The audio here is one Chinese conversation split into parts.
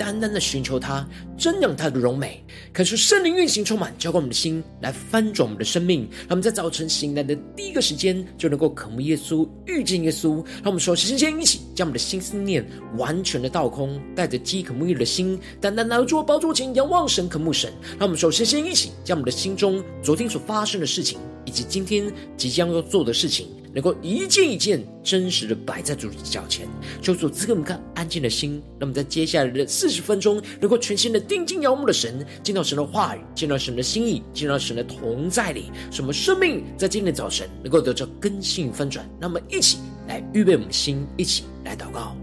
单单的寻求他，瞻仰他的荣美，可是圣灵运行充满，浇灌我们的心，来翻转我们的生命。让我们在早晨醒来的第一个时间，就能够渴慕耶稣，遇见耶稣。让我们首先先一起将我们的心思念完全的倒空，带着饥渴沐浴的心，单单来到主宝座前仰望神，渴慕神。让我们首先先一起将我们的心中昨天所发生的事情，以及今天即将要做的事情。能够一件一件真实的摆在主的脚前，求主赐给我们看安静的心。那么在接下来的四十分钟，能够全新的定睛仰望的神，见到神的话语，见到神的心意，见到神的同在里，什么生命在今天早晨能够得到更新翻转。那么一起来预备我们的心，一起来祷告。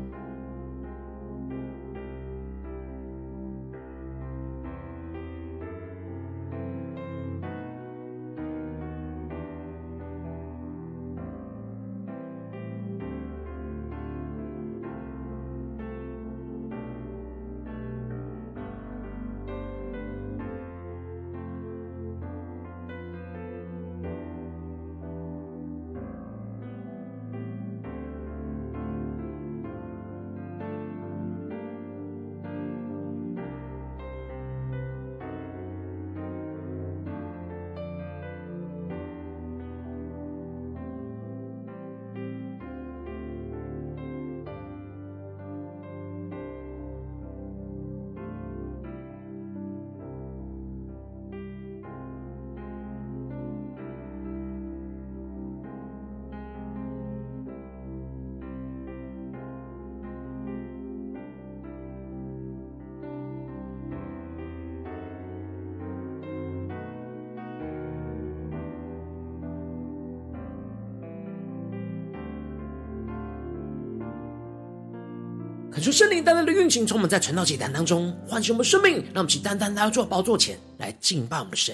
求圣灵单单的运行，充满在传道祭坛当中，唤醒我们生命，让我们去单单来到主宝座前来敬拜我们的神。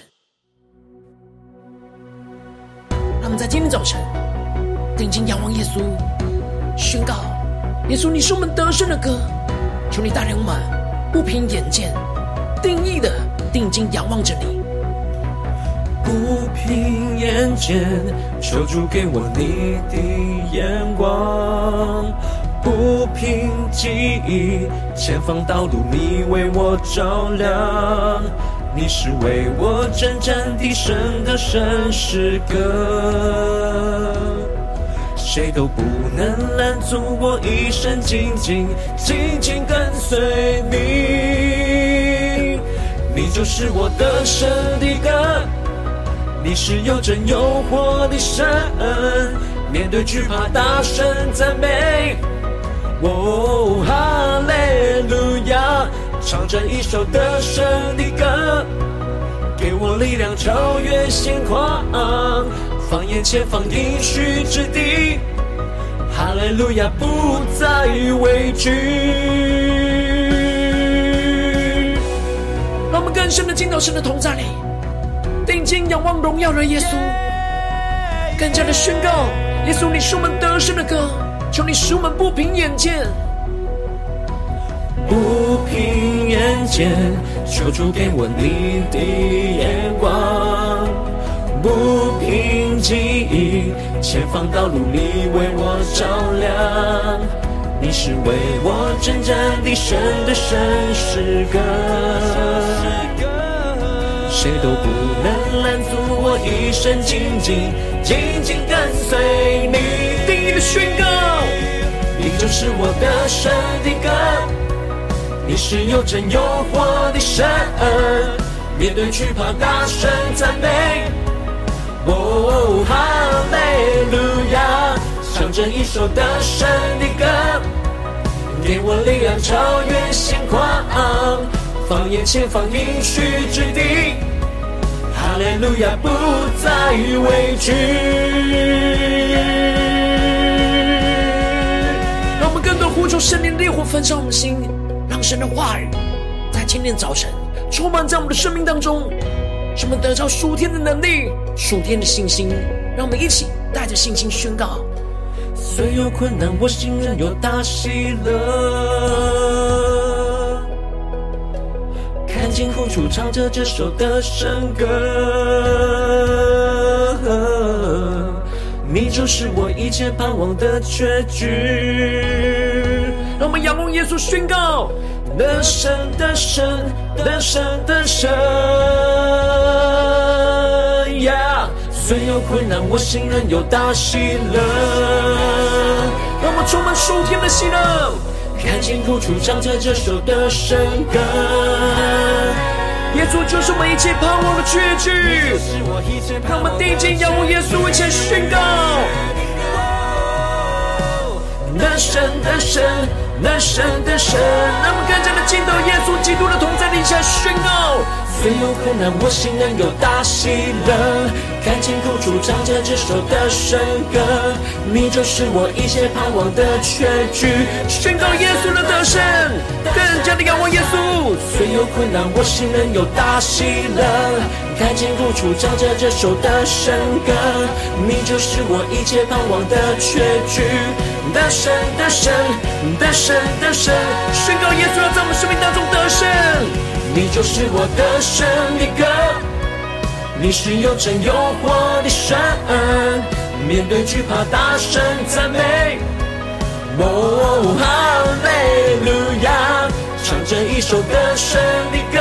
让我们在今天早晨定睛仰望耶稣，宣告：耶稣，你是我们得胜的歌。求你带领我们，不凭眼见，定意的定睛仰望着你。不凭眼见，求主给我你的眼光。不凭记忆，前方道路你为我照亮，你是为我征战的神的神诗歌，谁都不能拦阻我一生紧紧紧紧跟随你，你就是我得胜的歌，你是有真有活的神，面对惧怕大声赞美。哦，哈利路亚！唱着一首得胜的歌，给我力量超越险况，放眼前方应许之地，哈利路亚不再畏惧。让我们更深的进到神的同在里，定睛仰望荣耀的耶稣，更加的宣告：耶稣，你是我们得胜的歌。求你使我们不凭眼见，不凭眼见，求主给我你的眼光，不凭记忆，前方道路你为我照亮，你是为我征战的神的神诗歌，谁都不能拦阻我一生紧紧紧紧跟随你。定意的宣告。你就是我得胜的歌，你是又真又活的神，面对惧怕大声赞美。哦，哈利路亚，唱着一首得胜的歌，给我力量超越险况，放眼前方应许之地，哈利路亚不再畏惧。呼求圣灵烈火焚烧我们的心，让神的话语在今天早晨充满在我们的生命当中，使我们得着属天的能力、属天的信心。让我们一起带着信心宣告：虽有困难，我心仍有大喜乐。看见苦楚，唱着这首得胜歌。你就是我一切盼望的结局。让我们仰望耶稣，宣告：得胜，得胜，得胜，得胜。呀，虽有困难，我心仍有大喜乐。让我们充满属天的喜乐。看清苦楚，唱着这首得胜歌。耶稣就是我们一切盼望的确据。让我们定睛仰望耶稣，一起宣告。得胜，得胜，得胜，的胜。那么更加的敬到耶稣基督的同在，底下宣告。虽有困难，我心仍有大喜乐。看清苦楚，唱着这首的神歌。你就是我一切盼望的确据。宣告耶稣的得胜，更加的仰望耶稣。虽有困难，我心仍有大喜乐。看清苦楚，唱着这首得胜歌。你就是我一切盼望的确据。得胜，得胜，得胜，得胜。宣告耶稣要在我们生命当中得胜。你就是我的胜的歌，你是又真又活的神，面对惧怕大声赞美，哦，哈利路亚，唱着一首得胜的歌，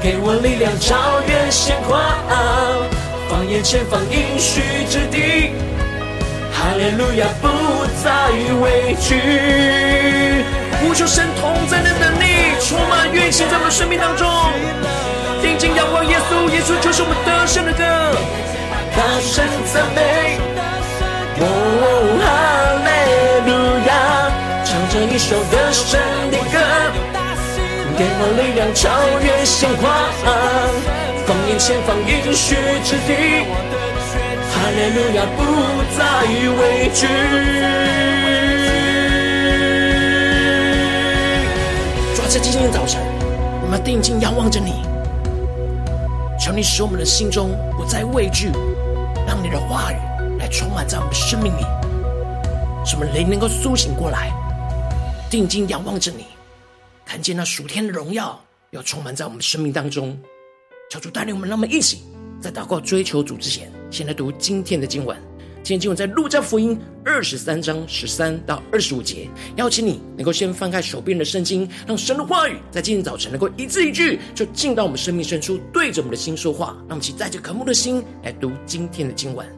给我力量超越险况，放眼前方应许之地，哈利路亚不再畏惧。呼求神同在的能力，充满运行在我们生命当中。定睛仰望耶稣，耶稣就是我们得胜的歌。大声赞美，哦，哈利路亚，唱着一首得胜的，给我力量超越险况，放眼前方应许之地，哈利路亚不再畏惧。抓在今天早晨，我们定睛仰望着你，求你使我们的心中不再畏惧，让你的话语来充满在我们的生命里，使我们灵能够苏醒过来，定睛仰望着你，看见那属天的荣耀要充满在我们生命当中。求主带领我们，让我们一起在祷告追求主之前，先来读今天的经文。今天经文在路加福音二十三章十三到二十五节，邀请你能够先翻开手边的圣经，让神的话语在今天早晨能够一字一句就进到我们生命深处，对着我们的心说话。让我们一起带着渴慕的心来读今天的经文。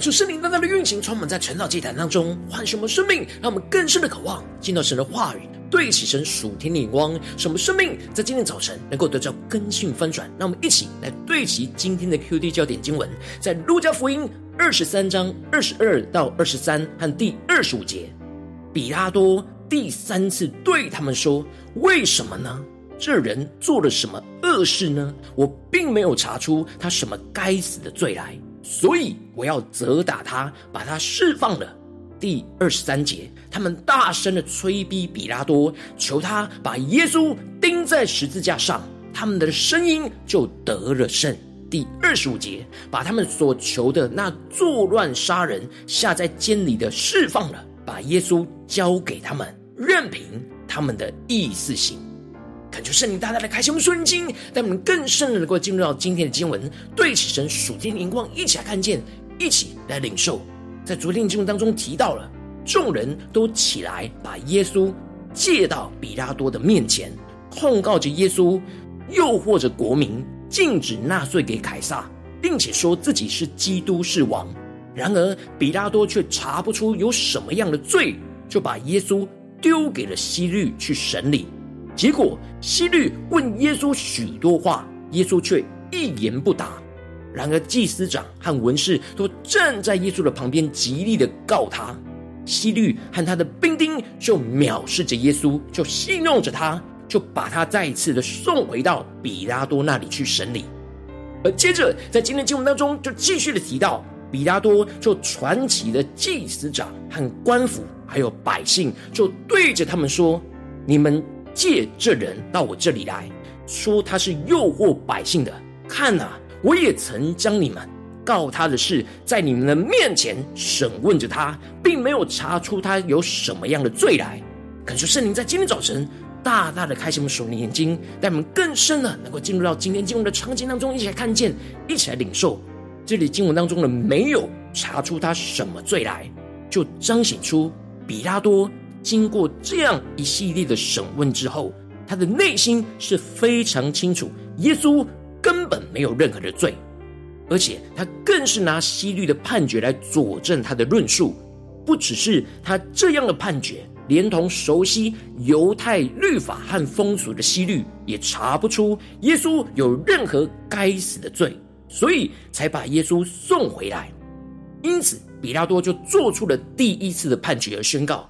感受圣灵大大的运行，充满在晨祷祭坛当中，唤醒我们生命，让我们更深的渴望见到神的话语，对齐神属天的眼光，使我们生命在今天早晨能够得到更新翻转。让我们一起来对齐今天的 QD 焦点经文，在路加福音二十三章二十二到二十三和第二十五节。比拉多第三次对他们说：“为什么呢？这人做了什么恶事呢？我并没有查出他什么该死的罪来。”所以我要责打他，把他释放了。第二十三节，他们大声的催逼比拉多，求他把耶稣钉在十字架上。他们的声音就得了胜。第二十五节，把他们所求的那作乱杀人下在监里的释放了，把耶稣交给他们，任凭他们的意思行。恳求圣灵大大的开启我们属灵经，带我们更深的能够进入到今天的经文，对起神属天的眼光，一起来看见，一起来领受。在昨天的经文当中提到了，众人都起来把耶稣借到比拉多的面前，控告着耶稣，诱惑着国民，禁止纳税给凯撒，并且说自己是基督是王。然而比拉多却查不出有什么样的罪，就把耶稣丢给了希律去审理。结果，希律问耶稣许多话，耶稣却一言不答。然而，祭司长和文士都站在耶稣的旁边，极力的告他。希律和他的兵丁就藐视着耶稣，就戏弄着他，就把他再一次的送回到比拉多那里去审理。而接着，在今天经文当中，就继续的提到，比拉多就传起了祭司长和官府，还有百姓，就对着他们说：“你们。”借这人到我这里来说他是诱惑百姓的，看哪，我也曾将你们告他的事在你们的面前审问着他，并没有查出他有什么样的罪来。恳求圣灵在今天早晨大大的开启我们属灵眼睛，带我们更深的能够进入到今天经文的场景当中，一起来看见，一起来领受这里经文当中的没有查出他什么罪来，就彰显出比拉多。经过这样一系列的审问之后，他的内心是非常清楚，耶稣根本没有任何的罪，而且他更是拿希律的判决来佐证他的论述。不只是他这样的判决，连同熟悉犹太律法和风俗的希律也查不出耶稣有任何该死的罪，所以才把耶稣送回来。因此，比拉多就做出了第一次的判决而宣告。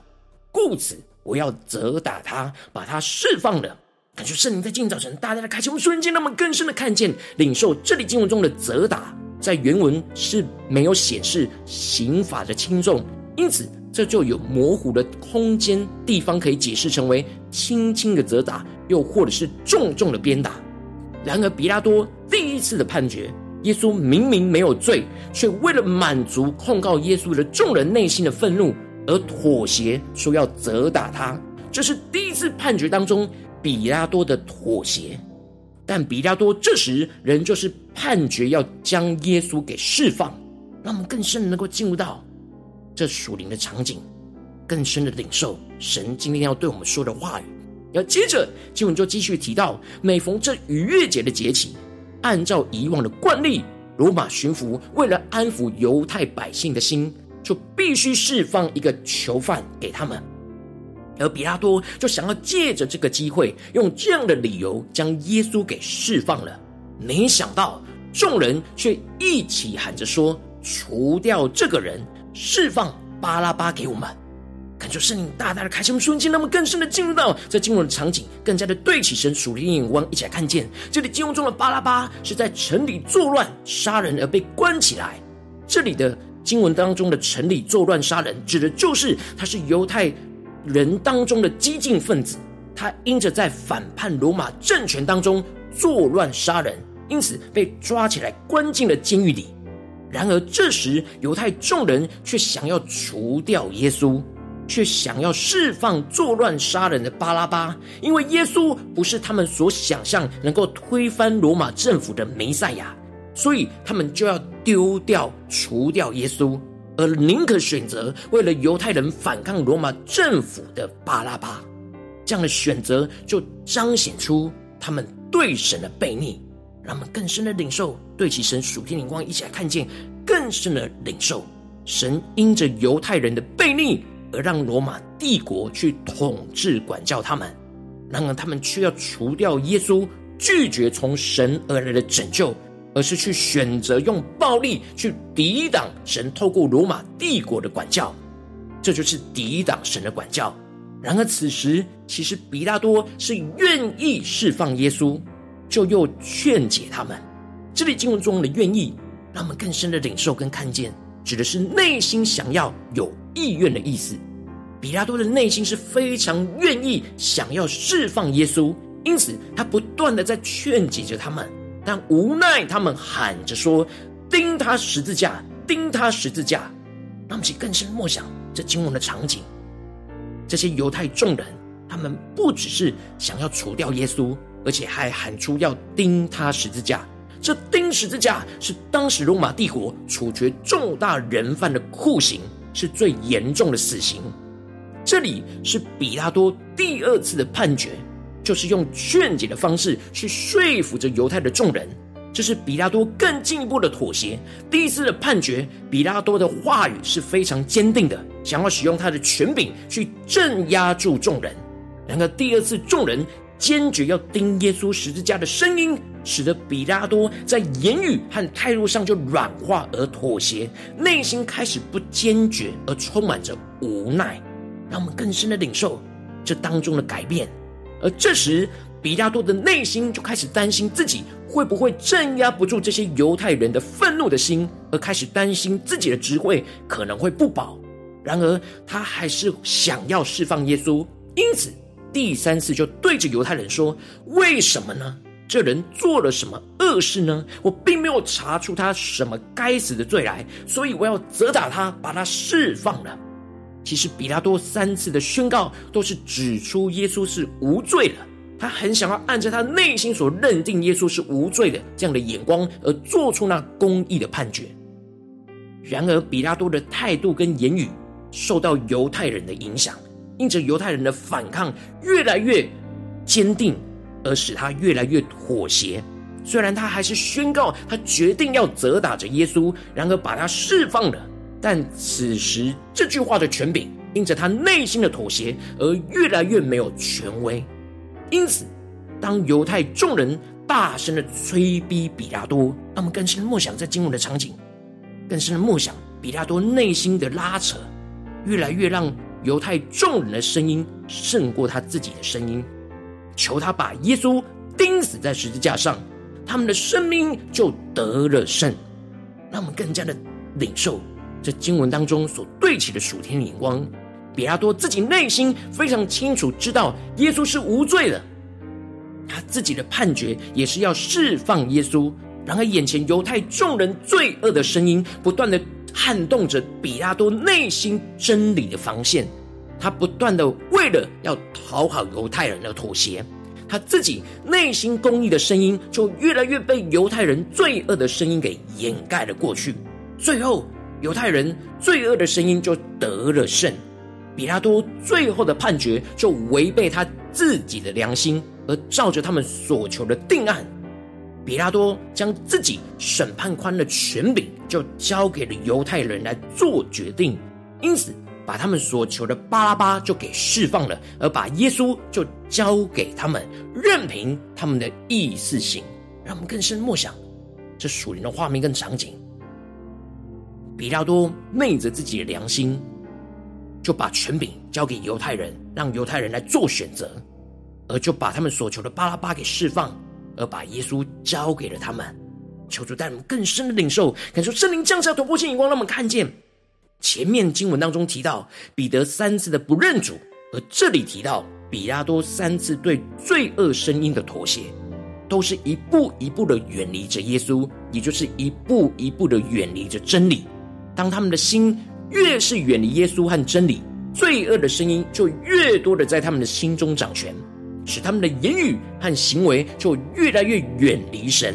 故此，我要责打他，把他释放了。感觉圣灵在今天早晨大大的开启我们瞬间，那么更深的看见、领受这里经文中的责打，在原文是没有显示刑罚的轻重，因此这就有模糊的空间地方可以解释成为轻轻的责打，又或者是重重的鞭打。然而，比拉多第一次的判决，耶稣明明没有罪，却为了满足控告耶稣的众人内心的愤怒。而妥协，说要责打他，这是第一次判决当中比拉多的妥协。但比拉多这时仍旧是判决要将耶稣给释放，让我们更深能够进入到这属灵的场景，更深的领受神今天要对我们说的话语。要接着经文就继续提到，每逢这逾越节的节期，按照以往的惯例，罗马巡抚为了安抚犹太百姓的心。就必须释放一个囚犯给他们，而比拉多就想要借着这个机会，用这样的理由将耶稣给释放了。没想到众人却一起喊着说：“除掉这个人，释放巴拉巴给我们。”感觉圣灵大大的开启我们瞬间，那么更深的进入到这进入的场景，更加的对起神属灵眼光，一起来看见这里经文中的巴拉巴是在城里作乱杀人而被关起来，这里的。经文当中的城里作乱杀人，指的就是他是犹太人当中的激进分子。他因着在反叛罗马政权当中作乱杀人，因此被抓起来关进了监狱里。然而这时犹太众人却想要除掉耶稣，却想要释放作乱杀人的巴拉巴，因为耶稣不是他们所想象能够推翻罗马政府的弥赛亚。所以他们就要丢掉、除掉耶稣，而宁可选择为了犹太人反抗罗马政府的巴拉巴。这样的选择就彰显出他们对神的悖逆，让我们更深的领受对其神属天灵光，一起来看见更深的领受，神因着犹太人的悖逆而让罗马帝国去统治管教他们，然而他们却要除掉耶稣，拒绝从神而来的拯救，而是去选择用暴力去抵挡神透过罗马帝国的管教，这就是抵挡神的管教。然而此时，其实彼拉多是愿意释放耶稣，就又劝解他们。这里经文中的愿意，让我们更深的领受跟看见，指的是内心想要有意愿的意思。彼拉多的内心是非常愿意想要释放耶稣，因此他不断的在劝解着他们，但无奈他们喊着说：“钉他十字架，钉他十字架。”让我们去更深默想这经文的场景。这些犹太众人，他们不只是想要除掉耶稣，而且还喊出要钉他十字架。这钉十字架是当时罗马帝国处决重大人犯的酷刑，是最严重的死刑。这里是比拉多第二次的判决，就是用劝解的方式去说服着犹太的众人。这是彼拉多更进一步的妥协。第一次的判决，彼拉多的话语是非常坚定的，想要使用他的权柄去镇压住众人。然而第二次，众人坚决要钉耶稣十字架的声音，使得彼拉多在言语和态度上就软化而妥协，内心开始不坚决而充满着无奈。让我们更深的领受这当中的改变。而这时，彼拉多的内心就开始担心自己会不会镇压不住这些犹太人的愤怒的心，而开始担心自己的职位可能会不保。然而，他还是想要释放耶稣，因此第三次就对着犹太人说：“为什么呢？”这人做了什么恶事呢？我并没有查出他什么该死的罪来，所以我要责打他，把他释放了。其实，彼拉多三次的宣告都是指出耶稣是无罪的。他很想要按照他内心所认定耶稣是无罪的这样的眼光，而做出那公义的判决。然而，彼拉多的态度跟言语受到犹太人的影响，因着犹太人的反抗越来越坚定。而使他越来越妥协。虽然他还是宣告他决定要责打着耶稣，然而把他释放了。但此时这句话的权柄，因着他内心的妥协而越来越没有权威。因此，当犹太众人大声的催逼比拉多，让我们更深的默想在经文的场景，更深的默想比拉多内心的拉扯，越来越让犹太众人的声音胜过他自己的声音。求他把耶稣钉死在十字架上，他们的生命就得了胜。让我们更加的领受这经文当中所对齐的属天的眼光。比拉多自己内心非常清楚知道耶稣是无罪的，他自己的判决也是要释放耶稣。然而眼前犹太众人罪恶的声音，不断的撼动着比拉多内心真理的防线。他不断的为了要讨好犹太人而妥协，他自己内心公义的声音就越来越被犹太人罪恶的声音给掩盖了过去。最后，犹太人罪恶的声音就得了胜，彼拉多最后的判决就违背他自己的良心，而照着他们所求的定案。彼拉多将自己审判官的权柄就交给了犹太人来做决定，因此。把他们所求的巴拉巴就给释放了，而把耶稣就交给他们，任凭他们的意思行。让我们更深默想这属灵的画面跟场景。比拉多昧着自己的良心，就把权柄交给犹太人，让犹太人来做选择，而就把他们所求的巴拉巴给释放，而把耶稣交给了他们。求主带我们更深的领受，感受圣灵降下突破性眼光，让我们看见。前面经文当中提到彼得三次的不认主，而这里提到彼拉多三次对罪恶声音的妥协，都是一步一步的远离着耶稣，也就是一步一步的远离着真理。当他们的心越是远离耶稣和真理，罪恶的声音就越多的在他们的心中掌权，使他们的言语和行为就越来越远离神。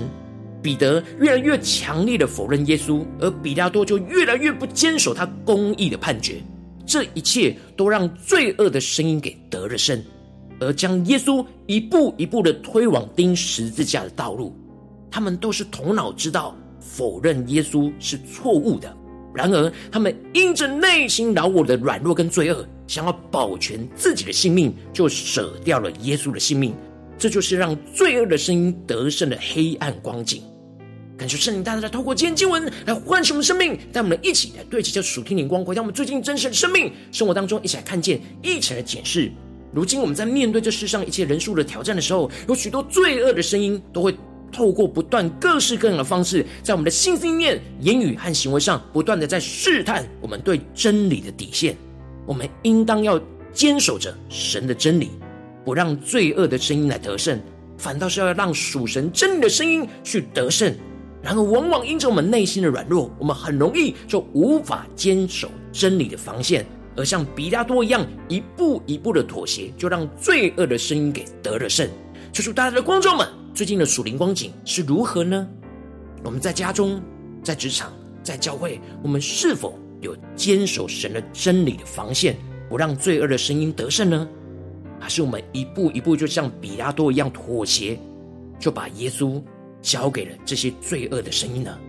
彼得越来越强烈的否认耶稣，而彼拉多就越来越不坚守他公义的判决。这一切都让罪恶的声音给得了胜，而将耶稣一步一步的推往钉十字架的道路。他们都是头脑知道否认耶稣是错误的。然而，他们因着内心老我的软弱跟罪恶，想要保全自己的性命，就舍掉了耶稣的性命。这就是让罪恶的声音得胜的黑暗光景。感谢圣灵大大的透过今天经文来唤醒我们生命，带我们一起来对齐这属天灵光，回到我们最近真实的生命生活当中，一起来看见，一起来检视。如今我们在面对这世上一切人数的挑战的时候，有许多罪恶的声音都会。透过不断各式各样的方式，在我们的信心念、言语和行为上，不断的在试探我们对真理的底线。我们应当要坚守着神的真理，不让罪恶的声音来得胜，反倒是要让属神真理的声音去得胜。然而，往往因着我们内心的软弱，我们很容易就无法坚守真理的防线，而像彼拉多一样，一步一步的妥协，就让罪恶的声音给得了胜。求主大家的观众们。最近的属灵光景是如何呢？我们在家中、在职场、在教会，我们是否有坚守神的真理的防线，不让罪恶的声音得胜呢？还是我们一步一步就像比拉多一样妥协，就把耶稣交给了这些罪恶的声音呢？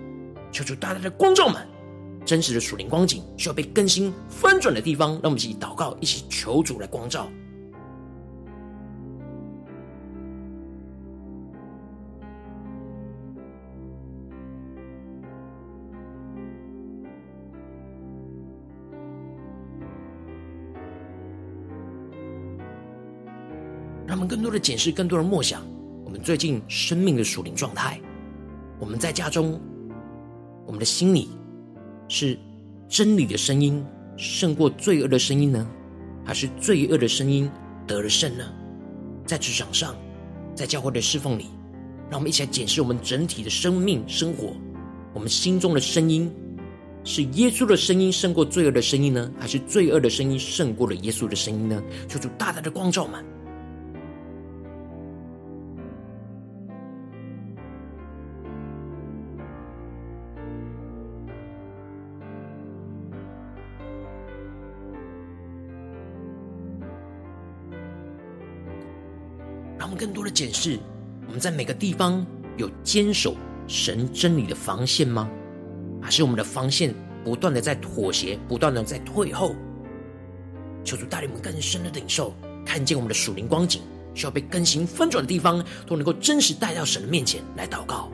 求主大大的光照们，真实的属灵光景需要被更新翻转的地方，让我们一起祷告，一起求主来光照。让我们更多的检视，更多的默想，我们最近生命的属灵状态。我们在家中，我们的心里是真理的声音胜过罪恶的声音呢，还是罪恶的声音得了胜呢？在职场上，在教会的侍奉里，让我们一起来检视我们整体的生命生活。我们心中的声音是耶稣的声音胜过罪恶的声音呢，还是罪恶的声音胜过了耶稣的声音呢？求主大大的光照们。更多的检视，我们在每个地方有坚守神真理的防线吗？还是我们的防线不断的在妥协，不断的在退后？求主带领我们更深的领受，看见我们的属灵光景需要被更新翻转的地方，都能够真实带到神的面前来祷告。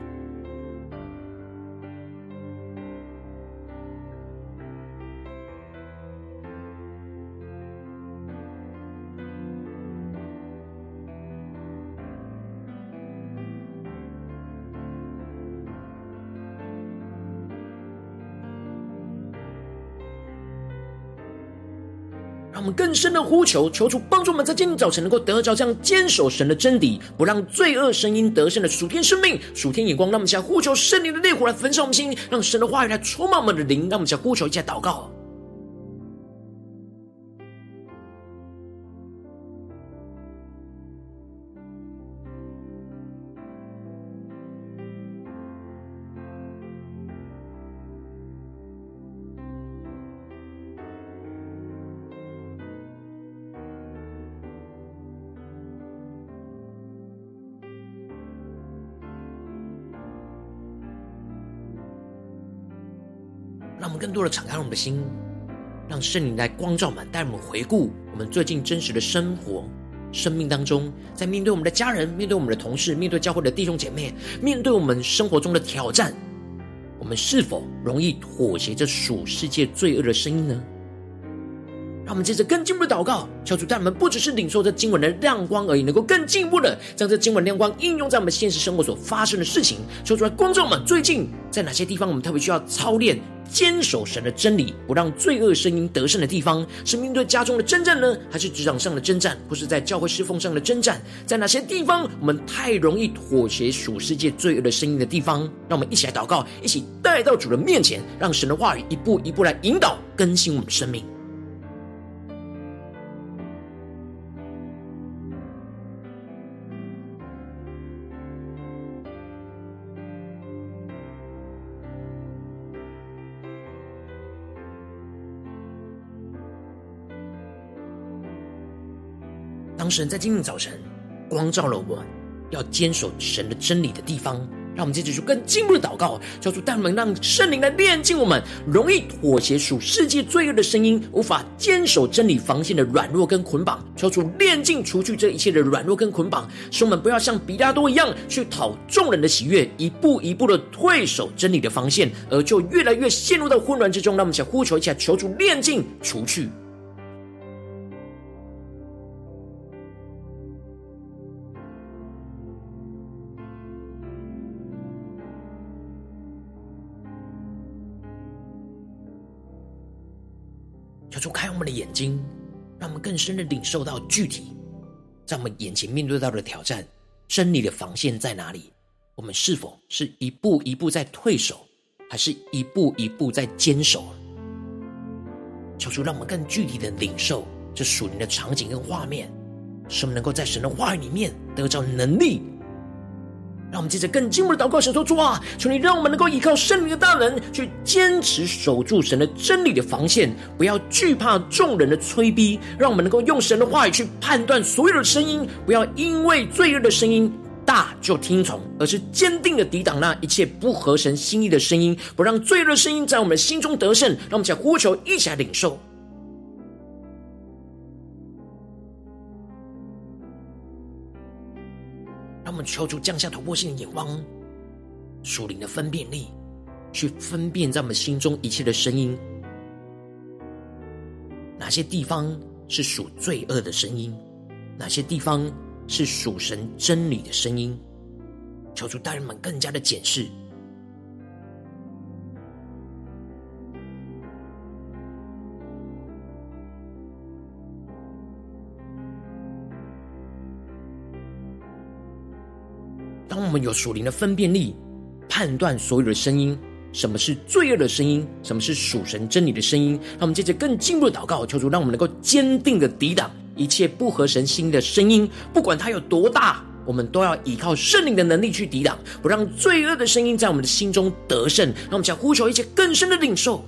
让我们更深的呼求，求主帮助我们在今天早晨能够得着这样坚守神的真理，不让罪恶声音得胜的属天生命、属天眼光。让我们想呼求圣灵的烈火来焚烧我们心，让神的话语来充满我们的灵。让我们想呼求一下祷告。多的敞开我们的心，让圣灵来光照满，带我们回顾我们最近真实的生活、生命当中，在面对我们的家人、面对我们的同事、面对教会的弟兄姐妹、面对我们生活中的挑战，我们是否容易妥协这属世界罪恶的声音呢？让我们接着更进一步的祷告，求主带我们不只是领受这经文的亮光而已，能够更进一步的将这经文亮光应用在我们现实生活所发生的事情。求主来光照我们，最近在哪些地方我们特别需要操练坚守神的真理，不让罪恶声音得胜的地方？是面对家中的征战呢，还是职场上的征战，或是在教会侍奉上的征战？在哪些地方我们太容易妥协属世界罪恶的声音的地方？让我们一起来祷告，一起带到主的面前，让神的话语一步一步来引导更新我们的生命。神在今天早晨光照了我们，要坚守神的真理的地方，让我们接着就更进一步的祷告，求主带我们，让圣灵来炼净我们容易妥协属世界罪恶的声音，无法坚守真理防线的软弱跟捆绑。求主炼净除去这一切的软弱跟捆绑，使我们不要像比拉多一样去讨众人的喜悦，一步一步的退守真理的防线，而就越来越陷入到混乱之中。让我们想呼求一下，求主炼净除去。主开我们的眼睛，让我们更深的领受到具体，在我们眼前面对到的挑战，真理的防线在哪里？我们是否是一步一步在退守，还是一步一步在坚守？求主让我们更具体的领受这属灵的场景跟画面，使我们能够在神的话语里面得着能力。让我们接着更进一步的祷告，神说：主啊，求你让我们能够依靠圣灵的大能，去坚持守住神的真理的防线，不要惧怕众人的催逼。让我们能够用神的话语去判断所有的声音，不要因为罪恶的声音大就听从，而是坚定的抵挡那一切不合神心意的声音，不让罪恶的声音在我们心中得胜。让我们讲呼求，一起来领受。们求主降下突破性的眼光，属灵的分辨力，去分辨在我们心中一切的声音，哪些地方是属罪恶的声音，哪些地方是属神真理的声音。求主大人们更加的检视。我们有属灵的分辨力，判断所有的声音，什么是罪恶的声音，什么是属神真理的声音，让我们接着更进一步的祷告，求主让我们能够坚定的抵挡一切不合神心的声音，不管它有多大，我们都要依靠圣灵的能力去抵挡，不让罪恶的声音在我们的心中得胜。让我们想呼求一切更深的领受。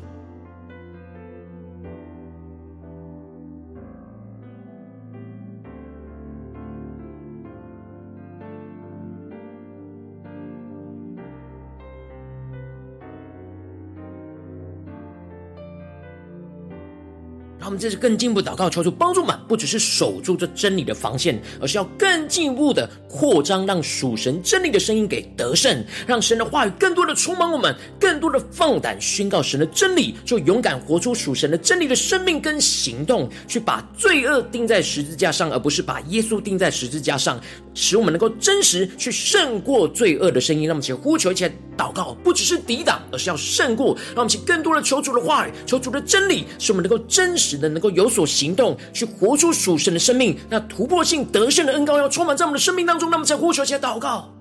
这次更进一步祷告，求主帮助们，不只是守住这真理的防线，而是要更进一步的扩张，让属神真理的声音给得胜，让神的话语更多的充满我们，更多的放胆宣告神的真理，就勇敢活出属神的真理的生命跟行动，去把罪恶钉在十字架上，而不是把耶稣钉在十字架上，使我们能够真实去胜过罪恶的声音。让我们一起呼求，一起来祷告，不只是抵挡，而是要胜过。让我们去更多的求主的话语，求主的真理，使我们能够真实的。能够有所行动，去活出属神的生命，那突破性得胜的恩膏要充满在我们的生命当中。那么，在呼求下祷告。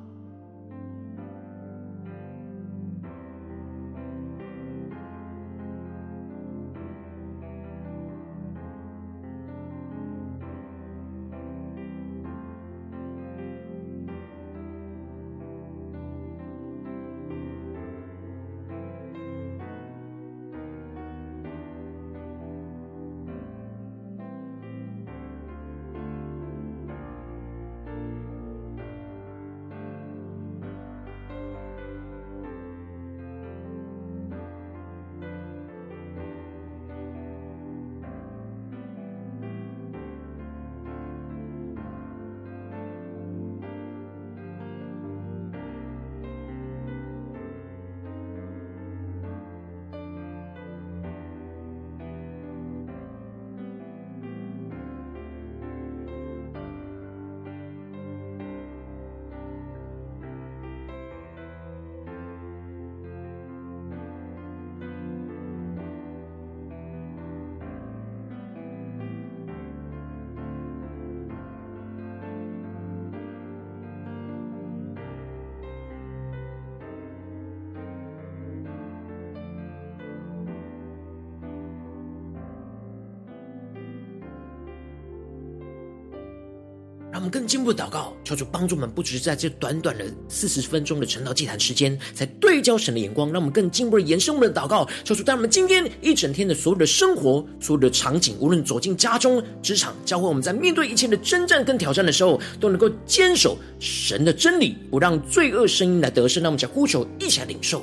们更进一步的祷告，求主帮助我们，不只是在这短短的四十分钟的晨祷祭坛时间，才对焦神的眼光，让我们更进一步的延伸我们的祷告，求主带我们今天一整天的所有的生活、所有的场景，无论走进家中、职场、教会，我们在面对一切的征战跟挑战的时候，都能够坚守神的真理，不让罪恶声音来得胜。让我们讲呼求，一起来领受。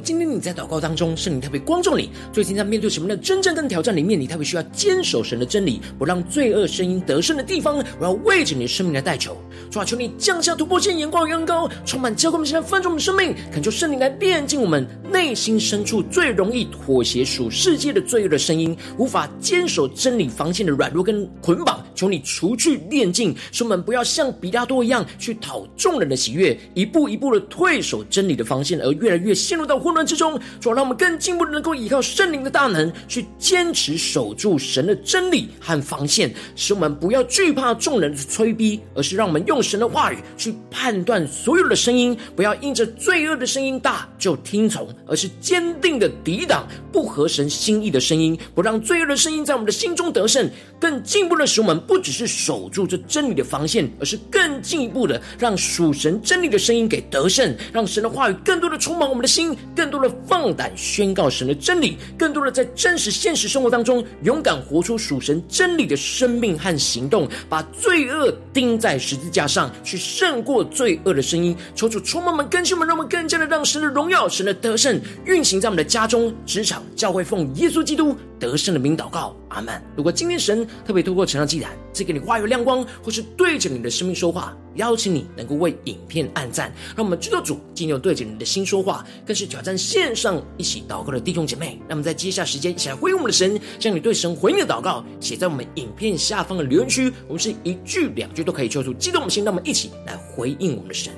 今天你在祷告当中，圣灵特别光照你。最近在面对什么样的真正跟挑战里面，你特别需要坚守神的真理，不让罪恶声音得胜的地方，我要为着你的生命来代求。主啊，求你降下突破性眼光与恩膏，充满浇灌我们现在丰盛的生命，恳求圣灵来炼净我们内心深处最容易妥协属世界的罪恶的声音，无法坚守真理防线的软弱跟捆绑。求你除去炼净，使我们不要像比拉多一样去讨众人的喜悦，一步一步的退守真理的防线，而越来越陷入到混乱之中。主，让我们更进一步的能够依靠圣灵的大能，去坚持守住神的真理和防线，使我们不要惧怕众人的催逼，而是让我们用神的话语去判断所有的声音，不要因着罪恶的声音大就听从，而是坚定的抵挡不合神心意的声音，不让罪恶的声音在我们的心中得胜，更进一步的使我们。不只是守住这真理的防线，而是更进一步的让属神真理的声音给得胜，让神的话语更多的充满我们的心，更多的放胆宣告神的真理，更多的在真实现实生活当中勇敢活出属神真理的生命和行动，把罪恶钉在十字架上，去胜过罪恶的声音。求主充满我们，更新我们，让我们更加的让神的荣耀、神的得胜运行在我们的家中、职场、教会，奉耶稣基督得胜的名祷告，阿门。如果今天神特别透过晨祷祭坛赐给你话语亮光，或是对着你的生命说话，邀请你能够为影片按赞，让我们知道主今天对着你的心说话，更是挑战线上一起祷告的弟兄姐妹。让我们在接下时间一起来回应我们的神，将你对神回应的祷告写在我们影片下方的留言区，我们是一句两句都可以说出激动的心，让我们一起来回应我们的神。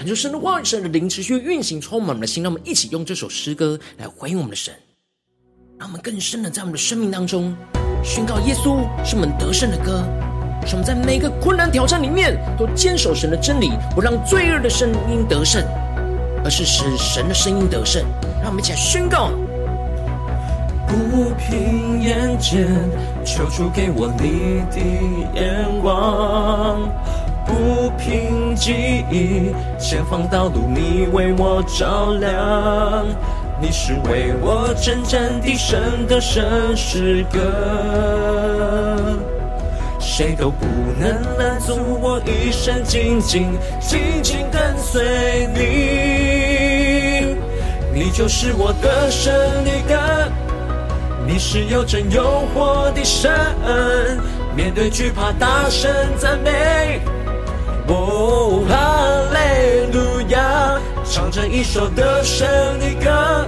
感受神的话语、神的灵持续运行，充满我们的心。让我们一起用这首诗歌来回应我们的神，让我们更深的在我们的生命当中宣告：耶稣是我们得胜的歌，使我们在每个困难挑战里面都坚守神的真理，不让罪恶的声音得胜，而是使神的声音得胜。让我们一起来宣告。不凭眼见，求主给我你的眼光；抚平记忆，前方道路你为我照亮。你是为我征战的神的神诗歌，谁都不能拦阻我一生紧紧紧紧跟随你。你就是我得胜的歌。你是有真又活的神，面对惧怕大声赞美。唱着一首得胜的歌，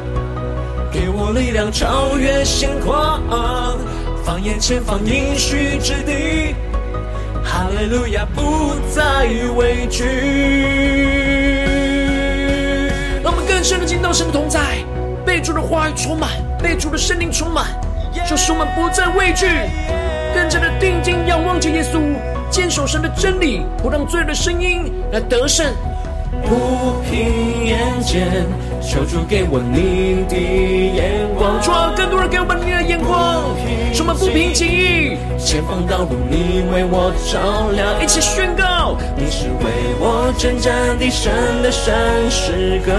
给我力量超越现况，放眼前方应许之地。哈利路亚，不再畏惧。让我们更深的进到神的同在，被主的话语充满。被主的圣灵充满，就是我们不再畏惧，更加的定睛仰望着耶稣，坚守神的真理，不让罪的声音来得胜。不平眼见，求主给我你的眼光。主啊，更多人给我们你的眼光，使我们不平情意。前方道路你为我照亮，一起宣告：你是为我征战的神的神诗歌，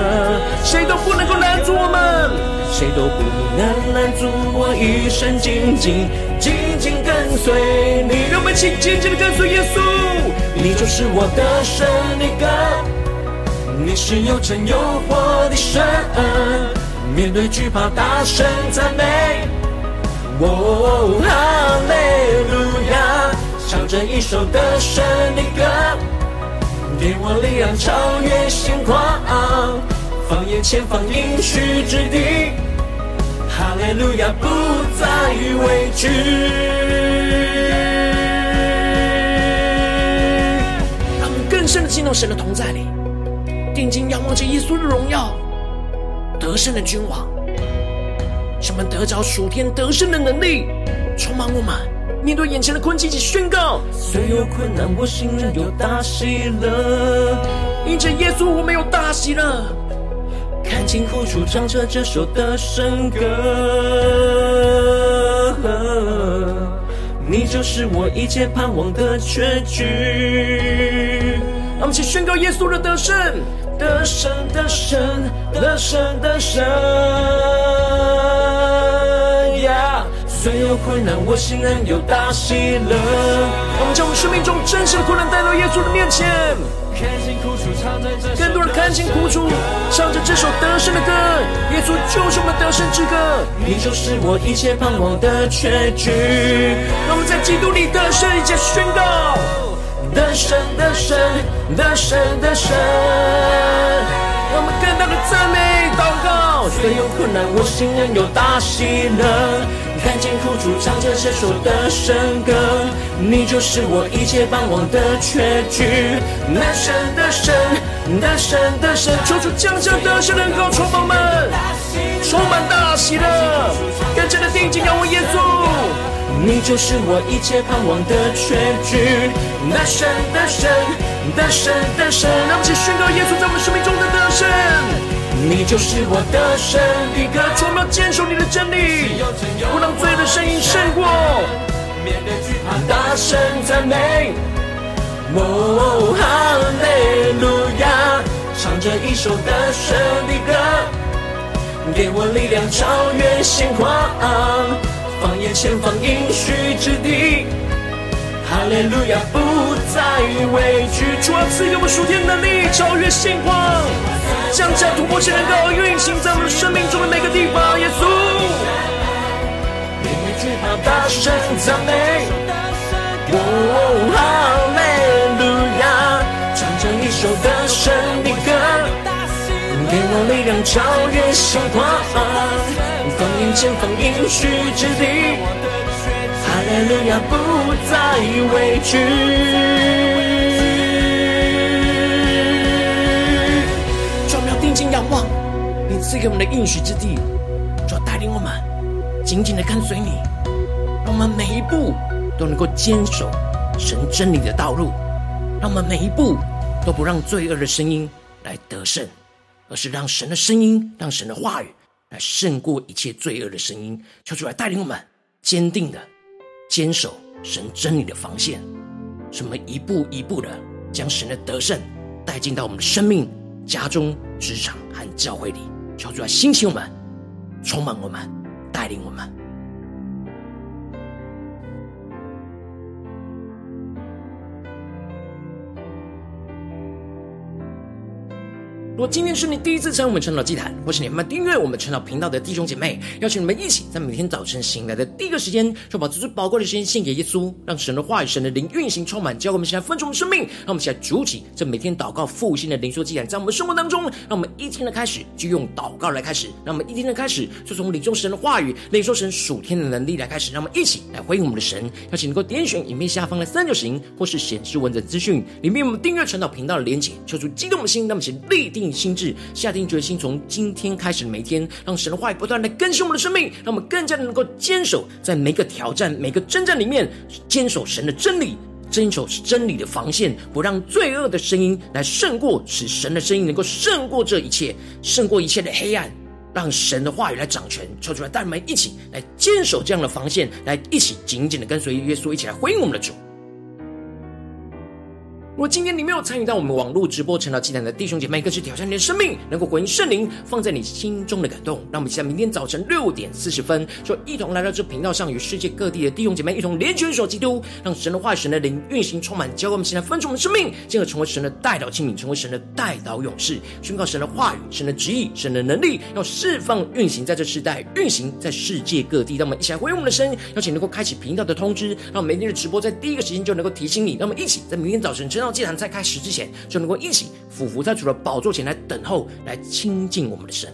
谁都不能够拦阻我们，谁都不能拦阻我一生紧紧紧紧跟随你。让我们一起紧紧的跟随耶稣，你就是我的神的歌。你是又真又活的神，面对惧怕大声赞美。哦，哈利路亚，唱着一首得胜的歌，给我力量超越现况，放眼前方应许之地。哈利路亚，不再畏惧。让我们更深的进入神的同在里。定睛仰望着耶稣的荣耀，得胜的君王，使我们得着属天得胜的能力，充满我们。面对眼前的困境，一起宣告：虽有困难，我心仍有大喜乐。因着耶稣，我们有大喜乐。看清苦楚，唱着这首得胜歌，你就是我一切盼望的结局。让我们一起宣告耶稣的得胜。得胜的胜，得胜的胜呀！虽有困难，我心仍有大喜乐。我们将我们生命中真实的困难带到耶稣的面前。更多人看尽苦楚，唱着这首得胜的歌。耶稣就是我们得胜之歌，你就是我一切盼望的结局。让我们在基督里得胜，一起宣告。得胜的神，得胜的神，我们更大的赞美祷告。虽有困难，我心仍有大喜乐。看见苦楚，唱着这首的神歌，你就是我一切盼望的确据。得胜的神，得胜的神，求主降下的神能够充满们，充满大喜乐，更加的定睛仰望耶稣。你就是我一切盼望的确据，得胜的神，得胜的神，让我们一起宣告耶稣在我们生命中的得胜。你就是我得胜的歌，我们要坚守你的真理，不让罪的声音胜过。面对惧怕，大声赞美。哦，哈利路亚，唱着一首得胜的歌，给我力量超越现况。放眼前方应许之地，哈利路亚，不再畏惧。主啊，赐给我们属天能力，超越现况，降下突破性能够运行在我们生命中的每个地方。耶稣，面对惧怕，大声赞美。哦，给我力量，超越现况。放眼前方应许之地，哈利路亚，不再畏惧。创造定睛仰望，你赐给我们的应许之地，就带领我们紧紧的跟随你，让我们每一步都能够坚守神真理的道路，让我们每一步都不让罪恶的声音来得胜，而是让神的声音，让神的话语来胜过一切罪恶的声音，求主来带领我们坚定的坚守神真理的防线，什么一步一步的将神的得胜带进到我们的生命、家中、职场和教会里，求主来兴起我们，充满我们，带领我们。如果今天是你第一次参与我们晨祷祭坛，或是你们订阅我们晨祷频道的弟兄姐妹，邀请你们一起在每天早晨醒来的第一个时间，就把最宝贵的时间献给耶稣，让神的话语、神的灵运行充满，教会我们现在分盛的生命，让我们现在主起这每天祷告复兴的灵修祭坛，在我们生活当中，让我们一天的开始就用祷告来开始，让我们一天的开始就从领受神的话语、领受神属天的能力来开始，让我们一起来回应我们的神。邀请能够点选影片下方的三角形，或是显示文字资讯里面我们订阅晨祷频道的连结，求出激动的心，让我们一起立定定心智，下定决心，从今天开始每天，让神的话语不断的更新我们的生命，让我们更加的能够坚守在每个挑战、每个征战里面，坚守神的真理，坚守真理的防线，不让罪恶的声音来胜过，使神的声音能够胜过这一切，胜过一切的黑暗，让神的话语来掌权，抽出来，带我们一起来坚守这样的防线，来一起紧紧的跟随耶稣，一起来回应我们的主。如果今天你没有参与到我们网络直播晨祷祭坛的弟兄姐妹，更是挑战你的生命，能够回应圣灵放在你心中的感动。让我们期待明天早晨六点四十分，就一同来到这频道上，与世界各地的弟兄姐妹一同连拳、手基督，让神的话语、神的灵运行充满，教会我们现在分出我们的生命，进而成为神的代祷器皿，成为神的代祷勇士，宣告神的话语、神的旨意、神的能力，要释放运行在这世代，运行在世界各地。让我们一起来回应我们的声音，邀请能够开启频道的通知，让我们每天的直播在第一个时间就能够提醒你。让我们一起在明天早晨到祭坛在开始之前，就能够一起俯伏在主的宝座前来等候，来亲近我们的神。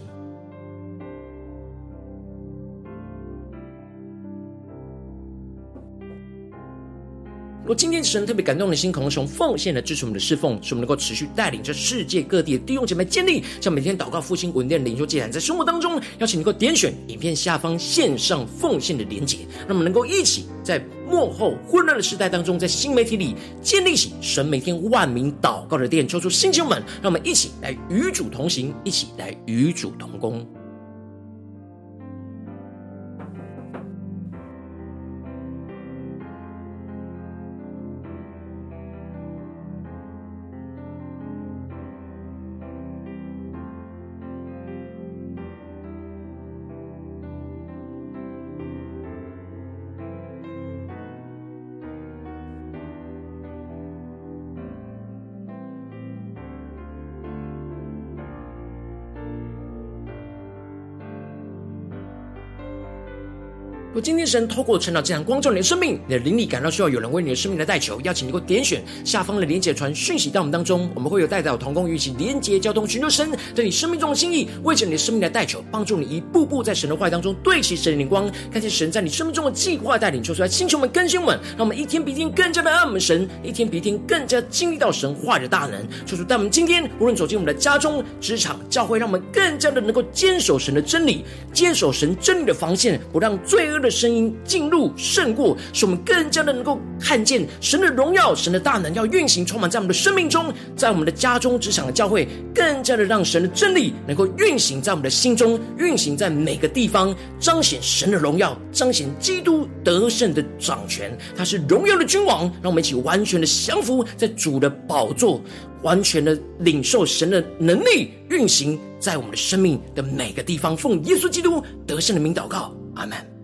若今天神特别感动的心，可能从奉献来支持我们的侍奉，使我们能够持续带领着世界各地的弟兄姐妹建立，像每天祷告复兴稳定的灵修祭坛，在生活当中，邀请能够点选影片下方线上奉献的连结，那么能够一起在幕后混乱的时代当中，在新媒体里建立起神每天万名祷告的殿，抽出星球们，让我们一起来与主同行，一起来与主同工。如果今天神透过成长这样光照你的生命，你的灵里感到需要有人为你的生命来代求，邀请你能够点选下方的连结传讯息到我们当中，我们会有代表同工与一起连结交通，寻求神在你生命中的心意，为着你的生命来代求，帮助你一步步在神的话当中对齐神的灵光，看见神在你生命中的计划带领，求出来星球们更新们，让我们一天比一天更加的爱我们神，一天比一天更加经历到神话的大能，求主带我们今天无论走进我们的家中、职场、教会，让我们更加的能够坚守神的真理，坚守神真理的防线，不让罪恶的声音进入胜过，使我们更加的能够看见神的荣耀、神的大能要运行充满在我们的生命中，在我们的家中、职场的教会，更加的让神的真理能够运行在我们的心中，运行在每个地方，彰显神的荣耀，彰显基督得胜的掌权。他是荣耀的君王，让我们一起完全的降服在主的宝座，完全的领受神的能力运行在我们的生命的每个地方。奉耶稣基督得胜的名祷告，阿门。